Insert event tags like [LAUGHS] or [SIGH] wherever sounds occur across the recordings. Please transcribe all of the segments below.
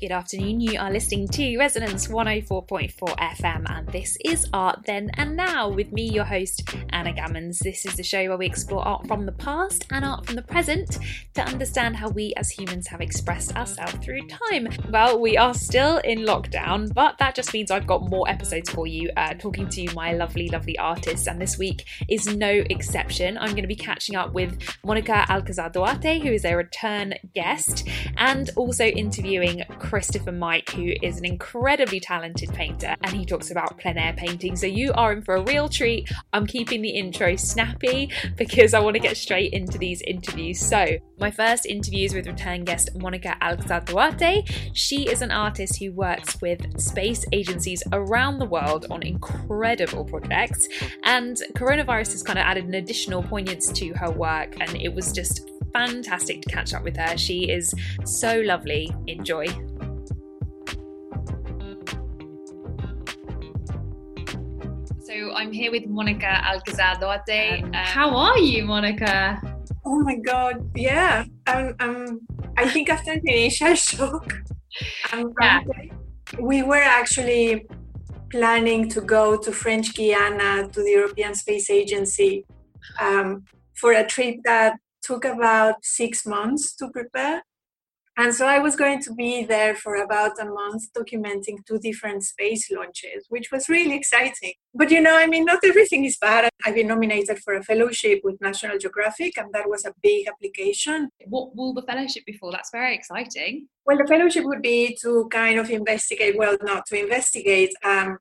Good afternoon. You are listening to Resonance 104.4 FM, and this is Art Then and Now with me, your host, Anna Gammons. This is the show where we explore art from the past and art from the present to understand how we as humans have expressed ourselves through time. Well, we are still in lockdown, but that just means I've got more episodes for you uh, talking to my lovely, lovely artists, and this week is no exception. I'm going to be catching up with Monica Alcazar Duarte, who is a return guest, and also interviewing Christopher Mike, who is an incredibly talented painter, and he talks about plein air painting. So you are in for a real treat. I'm keeping the intro snappy [LAUGHS] because I want to get straight into these interviews. So, my first interview is with return guest Monica Alcazar Duarte. She is an artist who works with space agencies around the world on incredible projects, and coronavirus has kind of added an additional poignance to her work, and it was just fantastic to catch up with her. She is so lovely. Enjoy. I'm here with Monica Alcazar Duarte. Um, how are you, Monica? Oh my god, yeah. I'm, I'm I think after the initial shock, I'm yeah. we were actually planning to go to French Guiana to the European Space Agency um, for a trip that took about six months to prepare. And so I was going to be there for about a month documenting two different space launches, which was really exciting. But you know, I mean, not everything is bad. I've been nominated for a fellowship with National Geographic, and that was a big application. What will the fellowship be for? That's very exciting. Well, the fellowship would be to kind of investigate, well, not to investigate, um,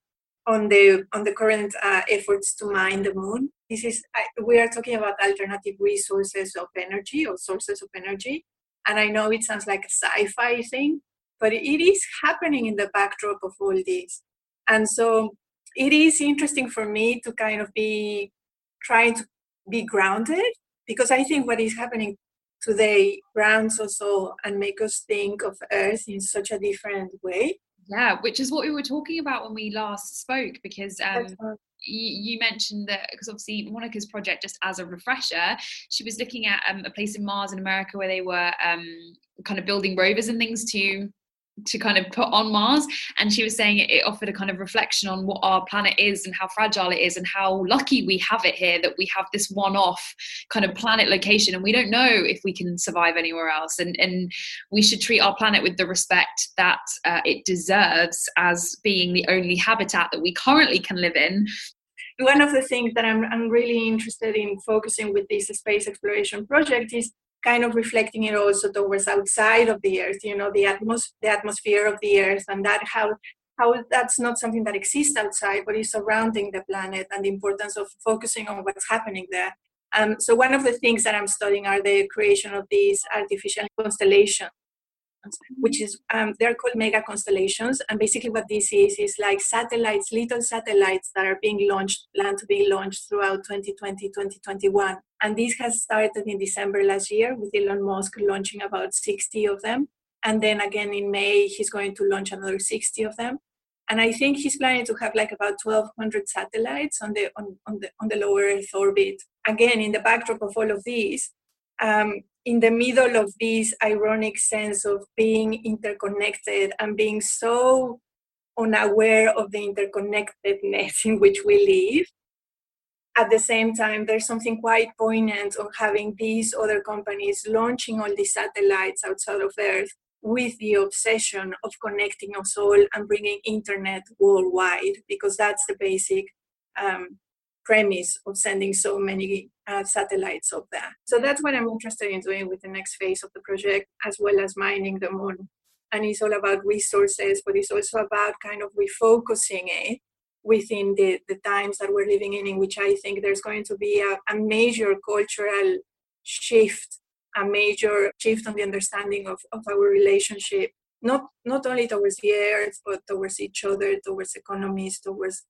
on the on the current uh, efforts to mine the moon. This is we are talking about alternative resources of energy or sources of energy and I know it sounds like a sci fi thing, but it is happening in the backdrop of all this. And so it is interesting for me to kind of be trying to be grounded because I think what is happening today grounds us all and make us think of Earth in such a different way. Yeah, which is what we were talking about when we last spoke because um, you, mentioned that because obviously Monica's project, just as a refresher, she was looking at um, a place in Mars in America where they were um, kind of building rovers and things to to kind of put on Mars. And she was saying it, offered a kind of reflection on what our planet is and how fragile it is and how lucky we have it here that we have this one off kind of planet location and we don't know if we can survive anywhere else. And, and we should treat our planet with the respect that uh, it deserves as being the only habitat that we currently can live in one of the things that I'm, I'm really interested in focusing with this space exploration project is kind of reflecting it also towards outside of the earth you know the atmos- the atmosphere of the earth and that how how that's not something that exists outside but is surrounding the planet and the importance of focusing on what's happening there. Um, so one of the things that i'm studying are the creation of these artificial constellations which is um, they're called mega constellations. And basically what this is is like satellites little satellites that are being launched planned to be launched throughout 2020 2021 and this has started in december last year with elon musk launching about 60 of them. And then again in may he's going to launch another 60 of them. And i think he's planning to have like about 1200 satellites on the on, on the on the lower earth orbit. Again in the backdrop of all of these um, in the middle of this ironic sense of being interconnected and being so unaware of the interconnectedness in which we live. At the same time, there's something quite poignant on having these other companies launching all these satellites outside of Earth with the obsession of connecting us all and bringing internet worldwide, because that's the basic um, premise of sending so many uh, satellites up there. So that's what I'm interested in doing with the next phase of the project, as well as mining the moon. And it's all about resources, but it's also about kind of refocusing it within the, the times that we're living in, in which I think there's going to be a, a major cultural shift, a major shift on the understanding of, of our relationship not not only towards the earth but towards each other towards economies towards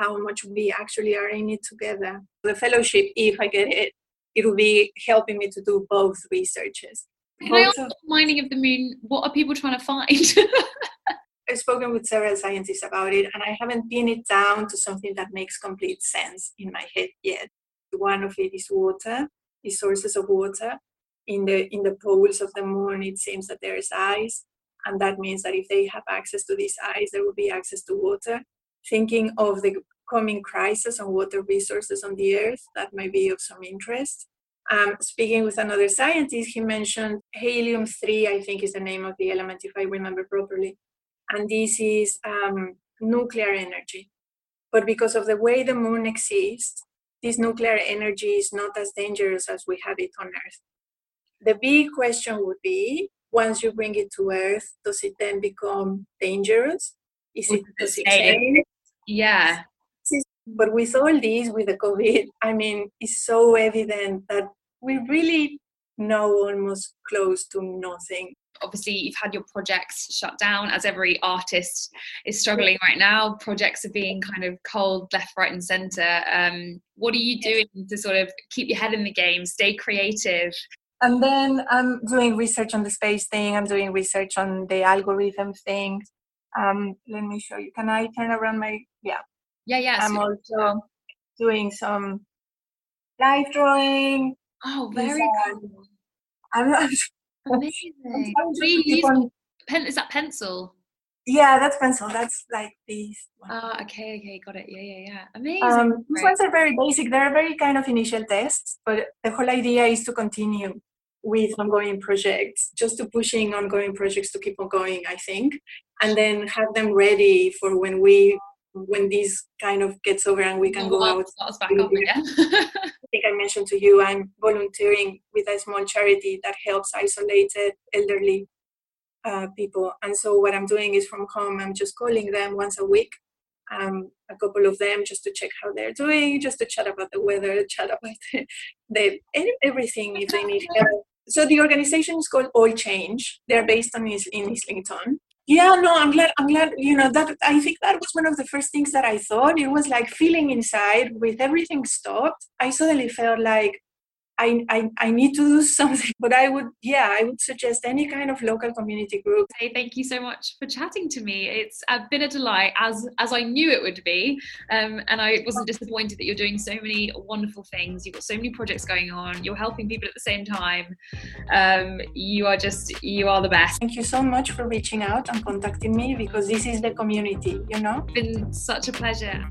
how much we actually are in it together. The fellowship, if I get it, it will be helping me to do both researches. Can both I ask, mining of the moon, what are people trying to find? [LAUGHS] I've spoken with several scientists about it, and I haven't pinned it down to something that makes complete sense in my head yet. One of it is water, the sources of water. In the in the poles of the moon, it seems that there is ice, And that means that if they have access to these ice, there will be access to water. Thinking of the coming crisis on water resources on the earth, that might be of some interest. Um, speaking with another scientist, he mentioned helium 3, I think is the name of the element, if I remember properly. And this is um, nuclear energy. But because of the way the moon exists, this nuclear energy is not as dangerous as we have it on Earth. The big question would be once you bring it to Earth, does it then become dangerous? Is it, does it change? Yeah. But with all this, with the COVID, I mean, it's so evident that we really know almost close to nothing. Obviously you've had your projects shut down as every artist is struggling right now. Projects are being kind of cold left right and center. Um, what are you doing to sort of keep your head in the game stay creative? And then i'm doing research on the space thing i'm doing research on the algorithm thing um, let me show you can i turn around my yeah yeah yeah i'm also doing some live drawing oh very cool I'm, [LAUGHS] I'm Amazing. use pen, is that pencil? Yeah, that's pencil. That's like these. Ah, okay, okay, got it. Yeah, yeah, yeah. Amazing. Um, these ones are very basic. They're very kind of initial tests, but the whole idea is to continue with ongoing projects, just to pushing ongoing projects to keep on going, I think, and then have them ready for when we when this kind of gets over and we can oh, go out. back up again. I think I mentioned to you I'm volunteering with a small charity that helps isolated elderly uh, people. And so what I'm doing is from home, I'm just calling them once a week, um, a couple of them just to check how they're doing, just to chat about the weather, chat about the, [LAUGHS] the everything if they need [LAUGHS] help. So the organization is called All Change. They're based on in Islington yeah no i'm glad i'm glad you know that i think that was one of the first things that i thought. It was like feeling inside with everything stopped. I suddenly felt like I, I, I need to do [LAUGHS] something. But I would, yeah, I would suggest any kind of local community group. Hey, thank you so much for chatting to me. It's uh, been a delight, as as I knew it would be. Um, and I wasn't disappointed that you're doing so many wonderful things. You've got so many projects going on. You're helping people at the same time. Um, you are just, you are the best. Thank you so much for reaching out and contacting me because this is the community, you know? It's been such a pleasure.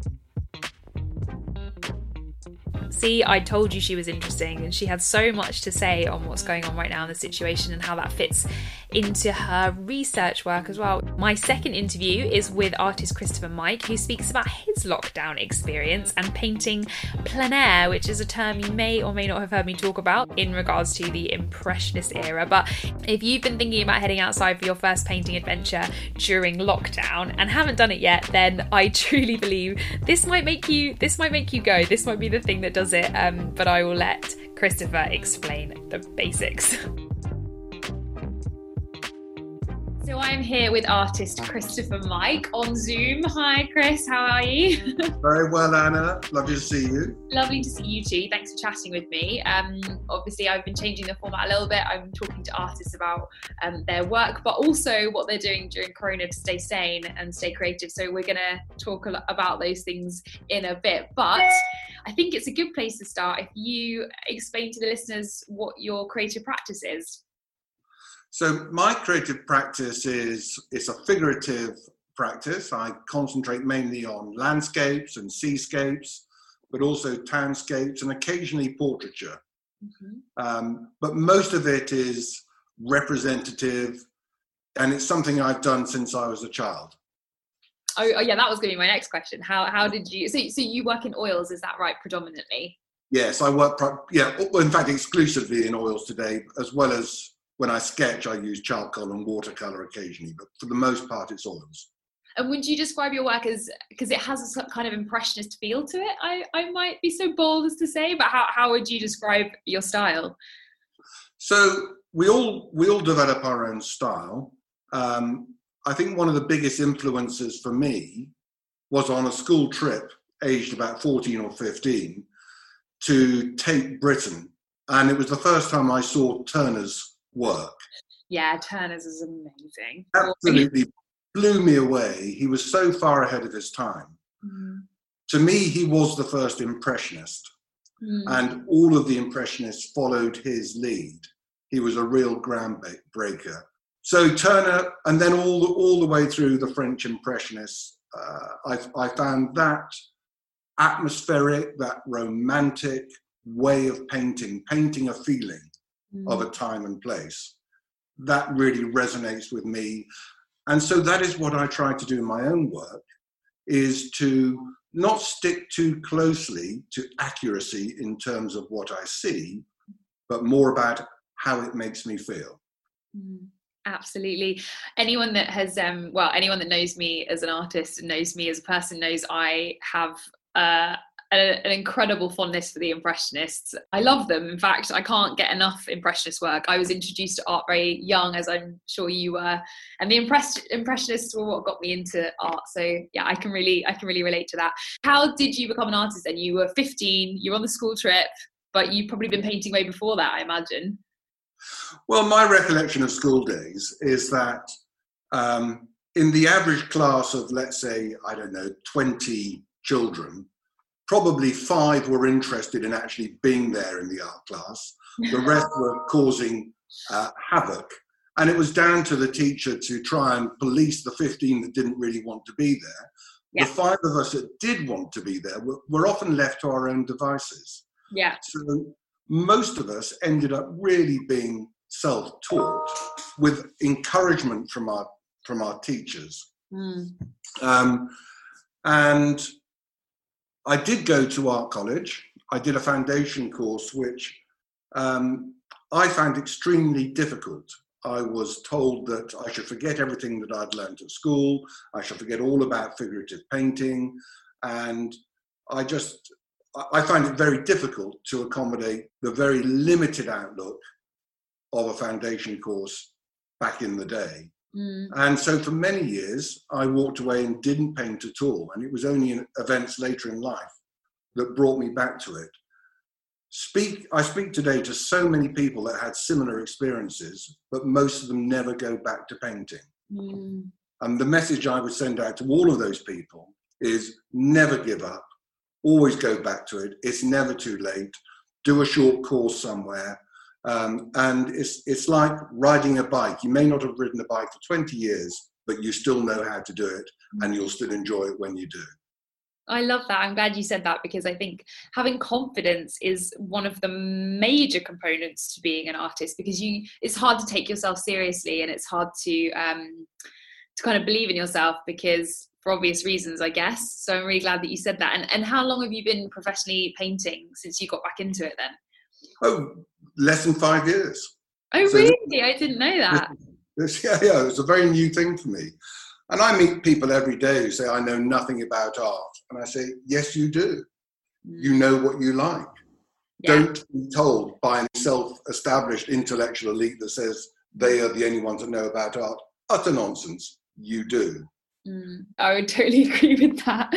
See, I told you she was interesting, and she had so much to say on what's going on right now in the situation and how that fits into her research work as well. My second interview is with artist Christopher Mike, who speaks about his lockdown experience and painting plein air, which is a term you may or may not have heard me talk about in regards to the Impressionist era. But if you've been thinking about heading outside for your first painting adventure during lockdown and haven't done it yet, then I [LAUGHS] truly believe this might make you this might make you go. This might be the thing that does it. Um, but I will let Christopher explain the basics. [LAUGHS] So I'm here with artist Christopher Mike on Zoom. Hi, Chris. How are you? [LAUGHS] Very well, Anna. Lovely to see you. Lovely to see you too. Thanks for chatting with me. Um, obviously, I've been changing the format a little bit. I'm talking to artists about um, their work, but also what they're doing during Corona to stay sane and stay creative. So we're going to talk about those things in a bit. But I think it's a good place to start if you explain to the listeners what your creative practice is. So my creative practice is it's a figurative practice. I concentrate mainly on landscapes and seascapes, but also townscapes and occasionally portraiture. Mm-hmm. Um, but most of it is representative, and it's something I've done since I was a child. Oh, oh yeah, that was going to be my next question. How how did you? So so you work in oils, is that right, predominantly? Yes, I work. Yeah, in fact, exclusively in oils today, as well as when I sketch, I use charcoal and watercolor occasionally, but for the most part, it's oils. And would you describe your work as because it has a kind of impressionist feel to it? I, I might be so bold as to say, but how, how would you describe your style? So we all we all develop our own style. Um, I think one of the biggest influences for me was on a school trip, aged about 14 or 15, to Tate Britain. And it was the first time I saw Turner's work. Yeah, Turner's is amazing. Absolutely blew me away. He was so far ahead of his time. Mm. To me, he was the first impressionist, mm. and all of the impressionists followed his lead. He was a real groundbreaker. so Turner, and then all the, all the way through the French Impressionists, uh, I, I found that atmospheric, that romantic way of painting, painting a feeling mm. of a time and place. That really resonates with me. And so that is what I try to do in my own work is to not stick too closely to accuracy in terms of what I see, but more about how it makes me feel. Mm absolutely anyone that has um well anyone that knows me as an artist and knows me as a person knows i have uh a, an incredible fondness for the impressionists. I love them. In fact i can't get enough impressionist work. I was introduced to art very young as i'm sure you were and the impress- impressionists were what got me into art. So yeah i can really i can really relate to that. How did you become an artist then? You were 15 You're on the school trip but you've probably been painting way before that i imagine. Well, my recollection of school days is that um, in the average class of, let's say, I don't know, 20 children, probably five were interested in actually being there in the art class. The rest were causing uh, havoc. And it was down to the teacher to try and police the 15 that didn't really want to be there. Yeah. The five of us that did want to be there were, were often left to our own devices. Yeah. So most of us ended up really being self-taught with encouragement from our from our teachers. Mm. Um, and I did go to art college. I did a foundation course, which um, I found extremely difficult. I was told that I should forget everything that I'd learned at school. I should forget all about figurative painting, and I just I find it very difficult to accommodate the very limited outlook of a foundation course back in the day. Mm. And so for many years, I walked away and didn't paint at all. And it was only in events later in life that brought me back to it. Speak, I speak today to so many people that had similar experiences, but most of them never go back to painting. Mm. And the message I would send out to all of those people is never give up, always go back to it. It's never too late. Do a short course somewhere. Um, and it's, it's like riding a bike. You may not have ridden a bike for 20 years, but you still know how to do it and you'll still enjoy it when you do. I love that. I'm glad you said that because I think having confidence is one of the major components to being an artist because you it's hard to take yourself seriously and it's hard to um to kind of believe in yourself because for obvious reasons, I guess. So I'm really glad that you said that. And and how long have you been professionally painting since you got back into it then? Oh, less than five years. Oh, so really? I didn't know that. This, yeah, yeah, it's a very new thing for me. And I meet people every day who say, I know nothing about art. And I say, Yes, you do. Mm. You know what you like. Yeah. Don't be told by a self established intellectual elite that says they are the only ones that know about art. Utter nonsense. You do. Mm, I would totally [LAUGHS] agree with that.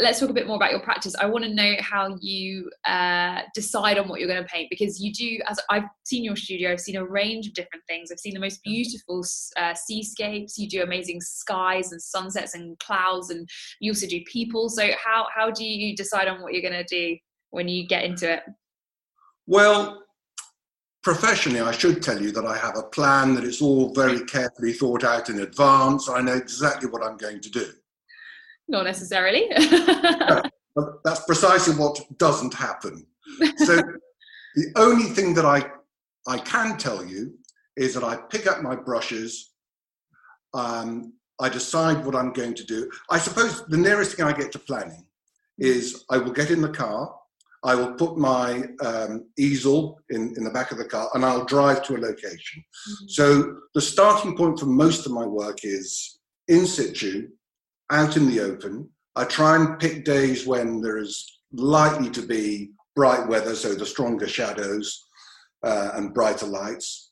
Let's talk a bit more about your practice. I want to know how you uh, decide on what you're going to paint because you do. As I've seen your studio, I've seen a range of different things. I've seen the most beautiful uh, seascapes. You do amazing skies and sunsets and clouds, and you also do people. So how how do you decide on what you're going to do when you get into it? Well, professionally, I should tell you that I have a plan, that it's all very carefully thought out in advance. I know exactly what I'm going to do. Not necessarily. [LAUGHS] that's precisely what doesn't happen. So [LAUGHS] the only thing that I, I can tell you is that I pick up my brushes, um, I decide what I'm going to do. I suppose the nearest thing I get to planning is I will get in the car, I will put my um, easel in, in the back of the car and I'll drive to a location. Mm-hmm. So the starting point for most of my work is in situ, out in the open. I try and pick days when there is likely to be bright weather, so the stronger shadows uh, and brighter lights.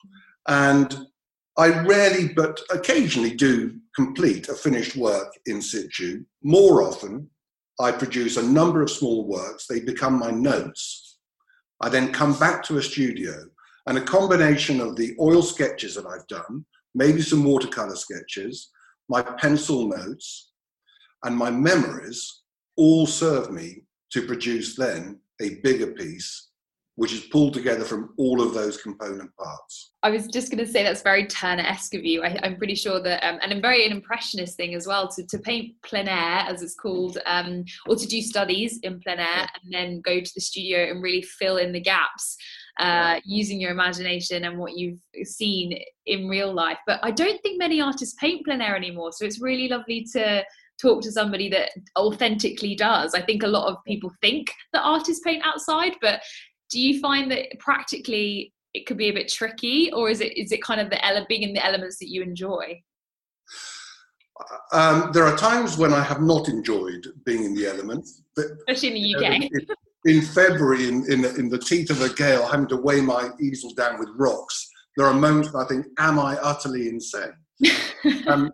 And I rarely, but occasionally, do complete a finished work in situ. More often, I produce a number of small works, they become my notes. I then come back to a studio and a combination of the oil sketches that I've done, maybe some watercolor sketches, my pencil notes, and my memories all serve me to produce then a bigger piece which is pulled together from all of those component parts. I was just going to say that's very Turner-esque of you. I, am pretty sure that, um, and a very an impressionist thing as well, to, to paint plein air, as it's called, um, or to do studies in plein air and then go to the studio and really fill in the gaps uh, using your imagination and what you've seen in real life. But I don't think many artists paint plein air anymore. So it's really lovely to talk to somebody that authentically does. I think a lot of people think that artists paint outside, but do you find that practically it could be a bit tricky or is it is it kind of the ele- being in the elements that you enjoy um, there are times when I have not enjoyed being in the elements, but, especially in the UK. in, in, February, in, in, in, the teeth of a gale, having to weigh my easel down with rocks, there are moments I think, "Am I utterly insane?" [LAUGHS] um,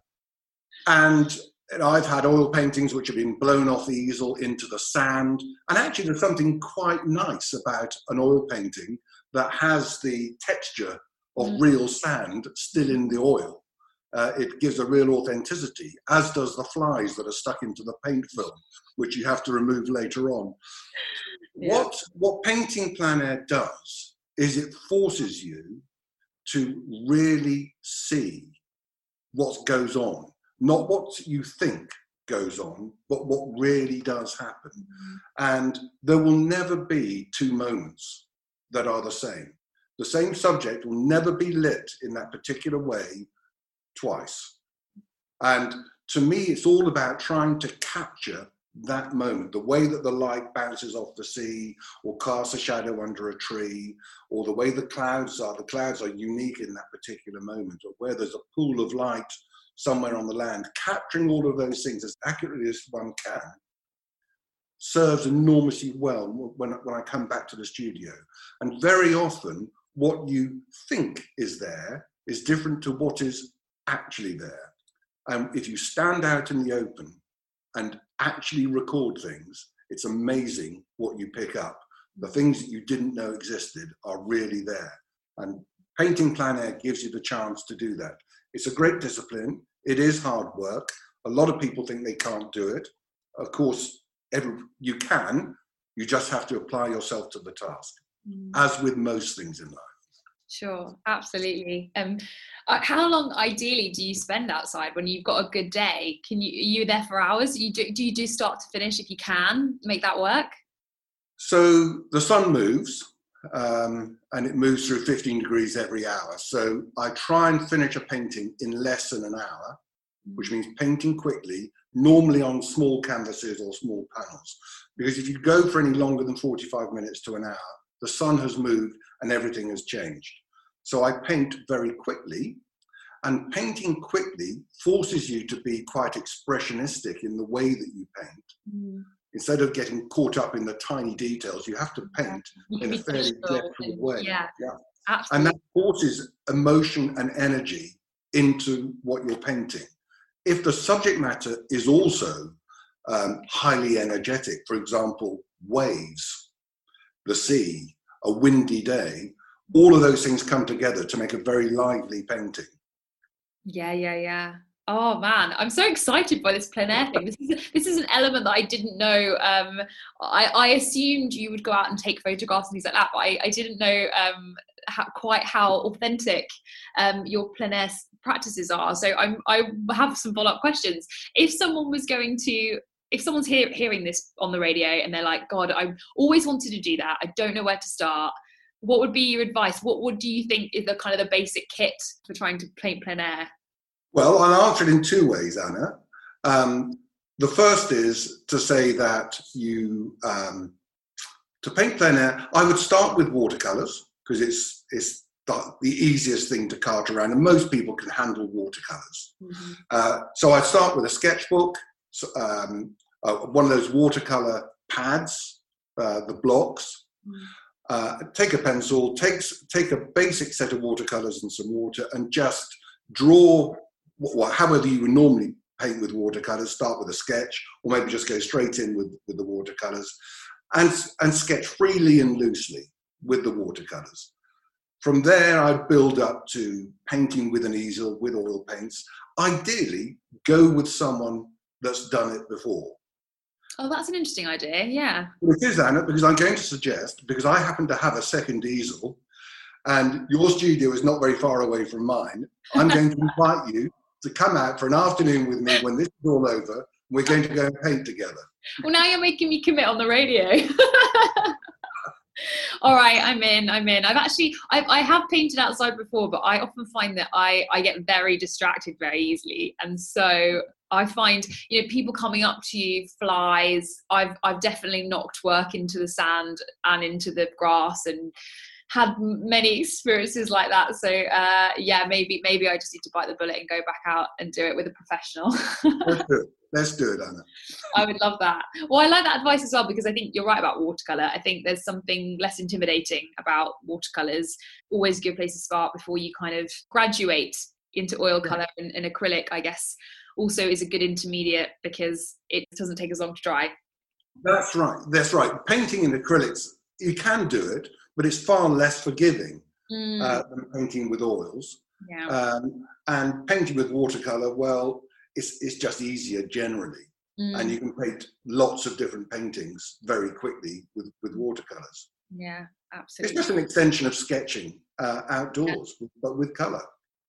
and I've had oil paintings which have been blown off the easel into the sand. And actually, there's something quite nice about an oil painting that has the texture of mm. real sand still in the oil. Uh, it gives a real authenticity, as does the flies that are stuck into the paint film, which you have to remove later on. Yeah. What, what painting plein air does is it forces you to really see what goes on not what you think goes on, but what really does happen. Mm-hmm. And there will never be two moments that are the same. The same subject will never be lit in that particular way twice. And to me, it's all about trying to capture that moment, the way that the light bounces off the sea or casts a shadow under a tree, or the way the clouds are. The clouds are unique in that particular moment, or where there's a pool of light somewhere on the land, capturing all of those things as accurately as one can serves enormously well when, when I come back to the studio. And very often, what you think is there is different to what is actually there. And if you stand out in the open and actually record things, it's amazing what you pick up. The things that you didn't know existed are really there. And painting plein air gives you the chance to do that. It's a great discipline. It is hard work. A lot of people think they can't do it. Of course, every, you can. You just have to apply yourself to the task, mm. as with most things in life. Sure, absolutely. Um, uh, how long ideally do you spend outside when you've got a good day? Can you are you there for hours? You do, do you do start to finish if you can make that work? So the sun moves, um, and it moves through 15 degrees every hour. So I try and finish a painting in less than an hour, which means painting quickly, normally on small canvases or small panels. Because if you go for any longer than 45 minutes to an hour, the sun has moved and everything has changed. So I paint very quickly, and painting quickly forces you to be quite expressionistic in the way that you paint. Mm instead of getting caught up in the tiny details, you have to paint in a [LAUGHS] fairly depthful way. Yeah, yeah. Absolutely. And that forces emotion and energy into what you're painting. If the subject matter is also um, highly energetic, for example, waves, the sea, a windy day, all of those things come together to make a very lively painting. Yeah, yeah, yeah. Oh man, I'm so excited by this plein air thing. This is this is an element that I didn't know. Um, I, I assumed you would go out and take photographs and things like that, but I, I didn't know um, how, quite how authentic um, your plein air practices are. So I'm, I have some follow up questions. If someone was going to if someone's hear, hearing this on the radio and they're like, God, I always wanted to do that. I don't know where to start. What would be your advice? What would do you think is the kind of the basic kit for trying to paint plein air? Well, I'll answer it in two ways, Anna. Um, the first is to say that you, um, to paint plein air, I would start with watercolors because it's, it's the, the, easiest thing to cart around, and most people can handle watercolors. Mm-hmm. Uh, so I start with a sketchbook, um, uh, one of those watercolor pads, uh, the blocks. Mm-hmm. Uh, take a pencil, take, take a basic set of watercolors and some water, and just draw however you would normally paint with watercolors, start with a sketch, or maybe just go straight in with, with the watercolors, and, and sketch freely and loosely with the watercolors. From there, I'd build up to painting with an easel, with oil paints. Ideally, go with someone that's done it before. Oh, that's an interesting idea. Yeah. Well, it is, Anna, because I'm going to suggest, because I happen to have a second easel, and your studio is not very far away from mine, I'm going to invite you to come out for an afternoon with me when this is all over. We're going to go and paint together. Well, now you're making me commit on the radio. [LAUGHS] all right i'm in i'm in i've actually I've, i have painted outside before but i often find that i i get very distracted very easily and so i find you know people coming up to you flies i've i've definitely knocked work into the sand and into the grass and had many experiences like that. So uh, yeah, maybe maybe I just need to bite the bullet and go back out and do it with a professional. Let's do it. [LAUGHS] Let's do it, Anna. I would love that. Well, I like that advice as well because I think you're right about watercolor. I think there's something less intimidating about watercolors. Always a good place to start before you kind of graduate into oil color and, and acrylic. I guess also is a good intermediate because it doesn't take as long to dry. That's right. That's right. Painting in acrylics, you can do it, but it's far less forgiving mm. uh, than painting with oils. Yeah. Um, and painting with watercolor, well, it's, it's just easier generally. Mm. And you can paint lots of different paintings very quickly with, with watercolors. Yeah, absolutely. It's just an extension of sketching uh, outdoors, yeah. but with color.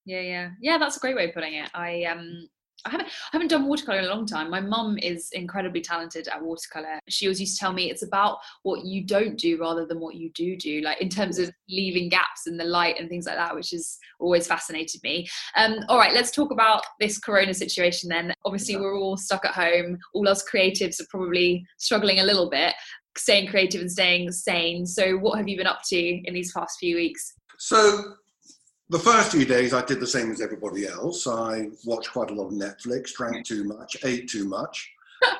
Yeah, yeah, yeah. That's a great way of putting it. I um, I haven't, I haven't done watercolor in a long time. My mum is incredibly talented at watercolor. She always used to tell me it's about what you don't do rather than what you do do, like in terms of leaving gaps in the light and things like that, which has always fascinated me. Um, all right, let's talk about this corona situation then. Obviously, we're all stuck at home. All us creatives are probably struggling a little bit, staying creative and staying sane. So, what have you been up to in these past few weeks? So, the first few days I did the same as everybody else. I watched quite a lot of Netflix, drank too much, ate too much.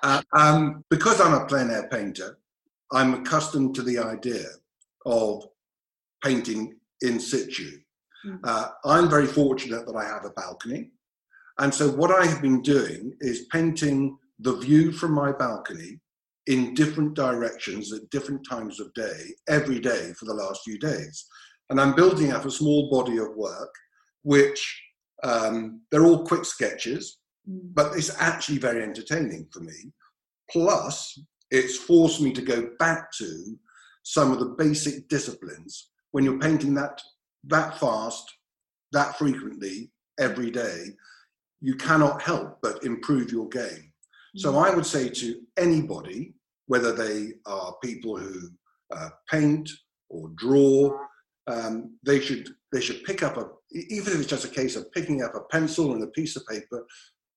uh, um, because I'm a plein air painter, I'm accustomed to the idea of painting in situ. Mm. Uh, I'm very fortunate that I have a balcony. And so, what I have been doing is painting the view from my balcony in different directions at different times of day, every day for the last few days and I'm building up a small body of work, which um, they're all quick sketches, mm. but it's actually very entertaining for me. Plus, it's forced me to go back to some of the basic disciplines when you're painting that that fast, that frequently, every day. You cannot help but improve your game. So mm. I would say to anybody, whether they are people who uh, paint or draw um, they should they should pick up a even if it's just a case of picking up a pencil and a piece of paper,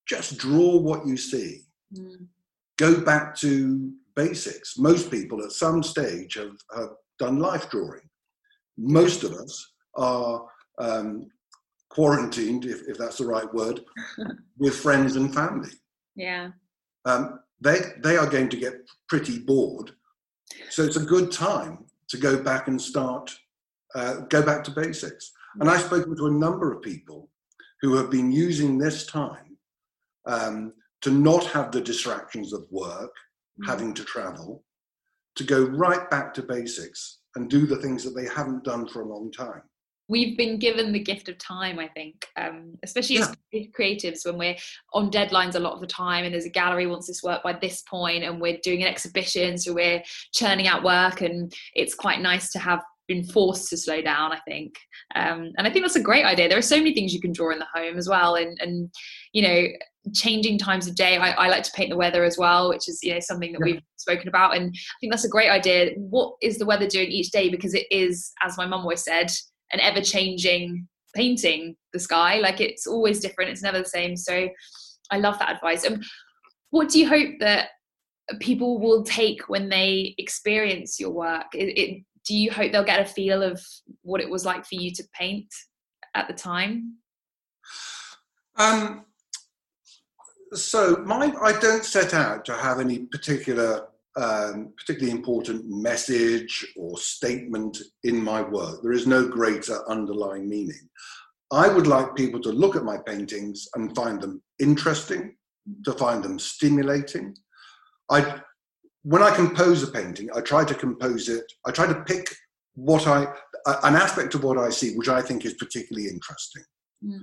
just draw what you see. Mm. Go back to basics. Most people at some stage have, have done life drawing. Most of us are um, quarantined, if, if that's the right word, [LAUGHS] with friends and family. Yeah. Um, they they are going to get pretty bored, so it's a good time to go back and start uh, go back to basics. And I've spoken to a number of people who have been using this time um, to not have the distractions of work, mm. having to travel, to go right back to basics and do the things that they haven't done for a long time. We've been given the gift of time, I think, um, especially yeah. as creatives when we're on deadlines a lot of the time, and there's a gallery wants this work by this point, and we're doing an exhibition, so we're churning out work, and it's quite nice to have been forced to slow down i think. Um, and i think that's a great idea. There are so many things you can draw in the home as well and and you know changing times of day. I, I like to paint the weather as well which is you know something that yeah. we've spoken about and i think that's a great idea. What is the weather doing each day? Because it is as my mum always said an ever changing painting the sky. Like it's always different. It's never the same. So i love that advice. And what do you hope that people will take when they experience your work? It, it, do you hope they'll get a feel of what it was like for you to paint at the time? Um, so my, I don't set out to have any particular, um, particularly important message or statement in my work. There is no greater underlying meaning. I would like people to look at my paintings and find them interesting, to find them stimulating. I when I compose a painting, I try to compose it, I try to pick what I, an aspect of what I see which I think is particularly interesting. Mm.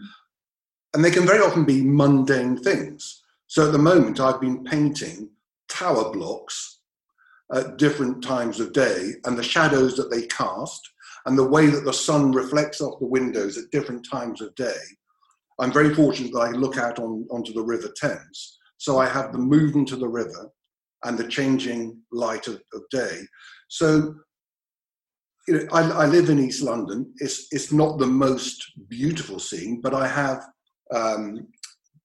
And they can very often be mundane things. So at the moment, I've been painting tower blocks at different times of day and the shadows that they cast and the way that the sun reflects off the windows at different times of day. I'm very fortunate that I look out on, onto the River Thames. So I have the movement of the river and the changing light of, of day. So you know, I, I, live in East London. It's it's not the most beautiful scene, but I have um,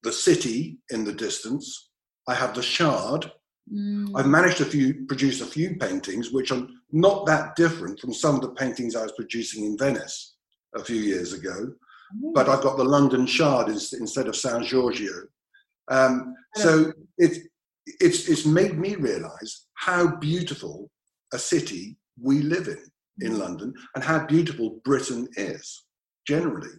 the city in the distance. I have the Shard. Mm. I've managed to few, produce a few paintings which are not that different from some of the paintings I was producing in Venice a few years ago. Mm. But I've got the London Shard instead of San Giorgio. Um, so it, it's it's made me realise how beautiful a city we live in in mm. London and how beautiful Britain is generally.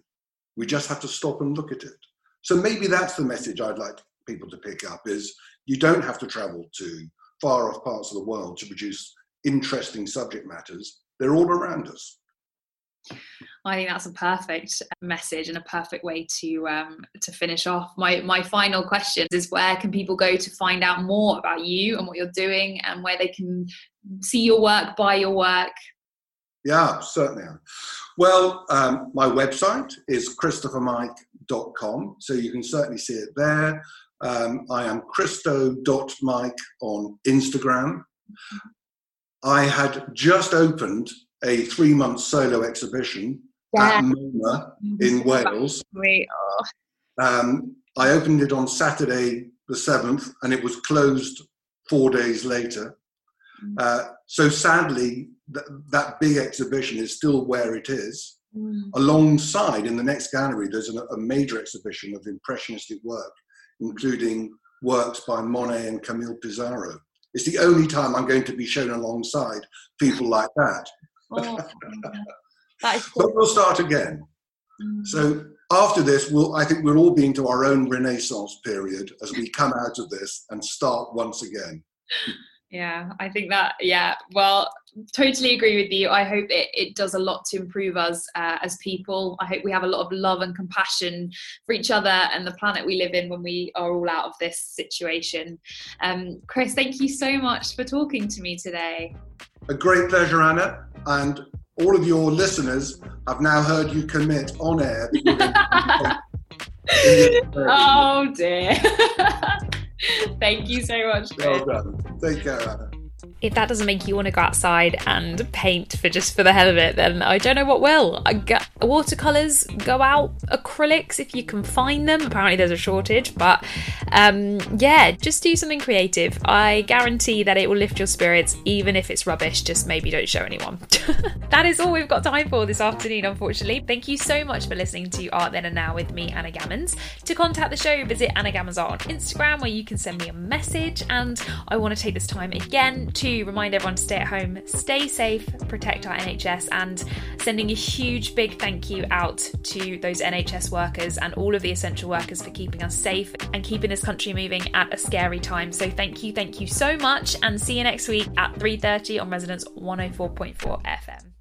We just have to stop and look at it. So maybe that's the message I'd like people to pick up is you don't have to travel to far off parts of the world to produce interesting subject matters. They're all around us. I think that's a perfect message and a perfect way to um, to finish off. My my final question is where can people go to find out more about you and what you're doing and where they can see your work, buy your work, yeah, certainly. Well, um, my website is christophermike.com, so you can certainly see it there. Um, I am christo.mike on Instagram. I had just opened a three month solo exhibition yeah. at MoMA in Wales. Oh. Um, I opened it on Saturday the 7th and it was closed four days later. Mm. Uh, so sadly, th- that big exhibition is still where it is. Mm. Alongside, in the next gallery, there's an, a major exhibition of impressionistic work, including works by Monet and Camille Pissarro. It's the only time I'm going to be shown alongside people like that. Oh, that is cool. but we'll start again. Mm. So after this, we'll, I think we're all being to our own renaissance period as we [LAUGHS] come out of this and start once again. Yeah, I think that, yeah, well, totally agree with you. I hope it, it does a lot to improve us uh, as people. I hope we have a lot of love and compassion for each other and the planet we live in when we are all out of this situation. Um, Chris, thank you so much for talking to me today. A great pleasure, Anna. And all of your listeners have now heard you commit on air. [LAUGHS] [LAUGHS] oh, dear. [LAUGHS] Thank you so much. Well done. Take care, Anna if that doesn't make you want to go outside and paint for just for the hell of it, then I don't know what will. watercolors, go out, acrylics if you can find them. Apparently, there's a shortage, but um, yeah, just do something creative. I guarantee that it will lift your spirits, even if it's rubbish. Just maybe don't show anyone. [LAUGHS] that is all we've got time for this afternoon, unfortunately. Thank you so much for listening to Art Then and Now with me, Anna Gammons. To contact the show, visit Anna Gammons Art on Instagram, where you can send me a message. And I want to take this time again to remind everyone to stay at home, stay safe, protect our NHS, and sending a huge big thank you out to those NHS workers and all of the essential workers for keeping us safe and keeping this country moving at a scary time. So thank you, thank you so much, and see you next week at 3:30 on Resonance 104.4 FM.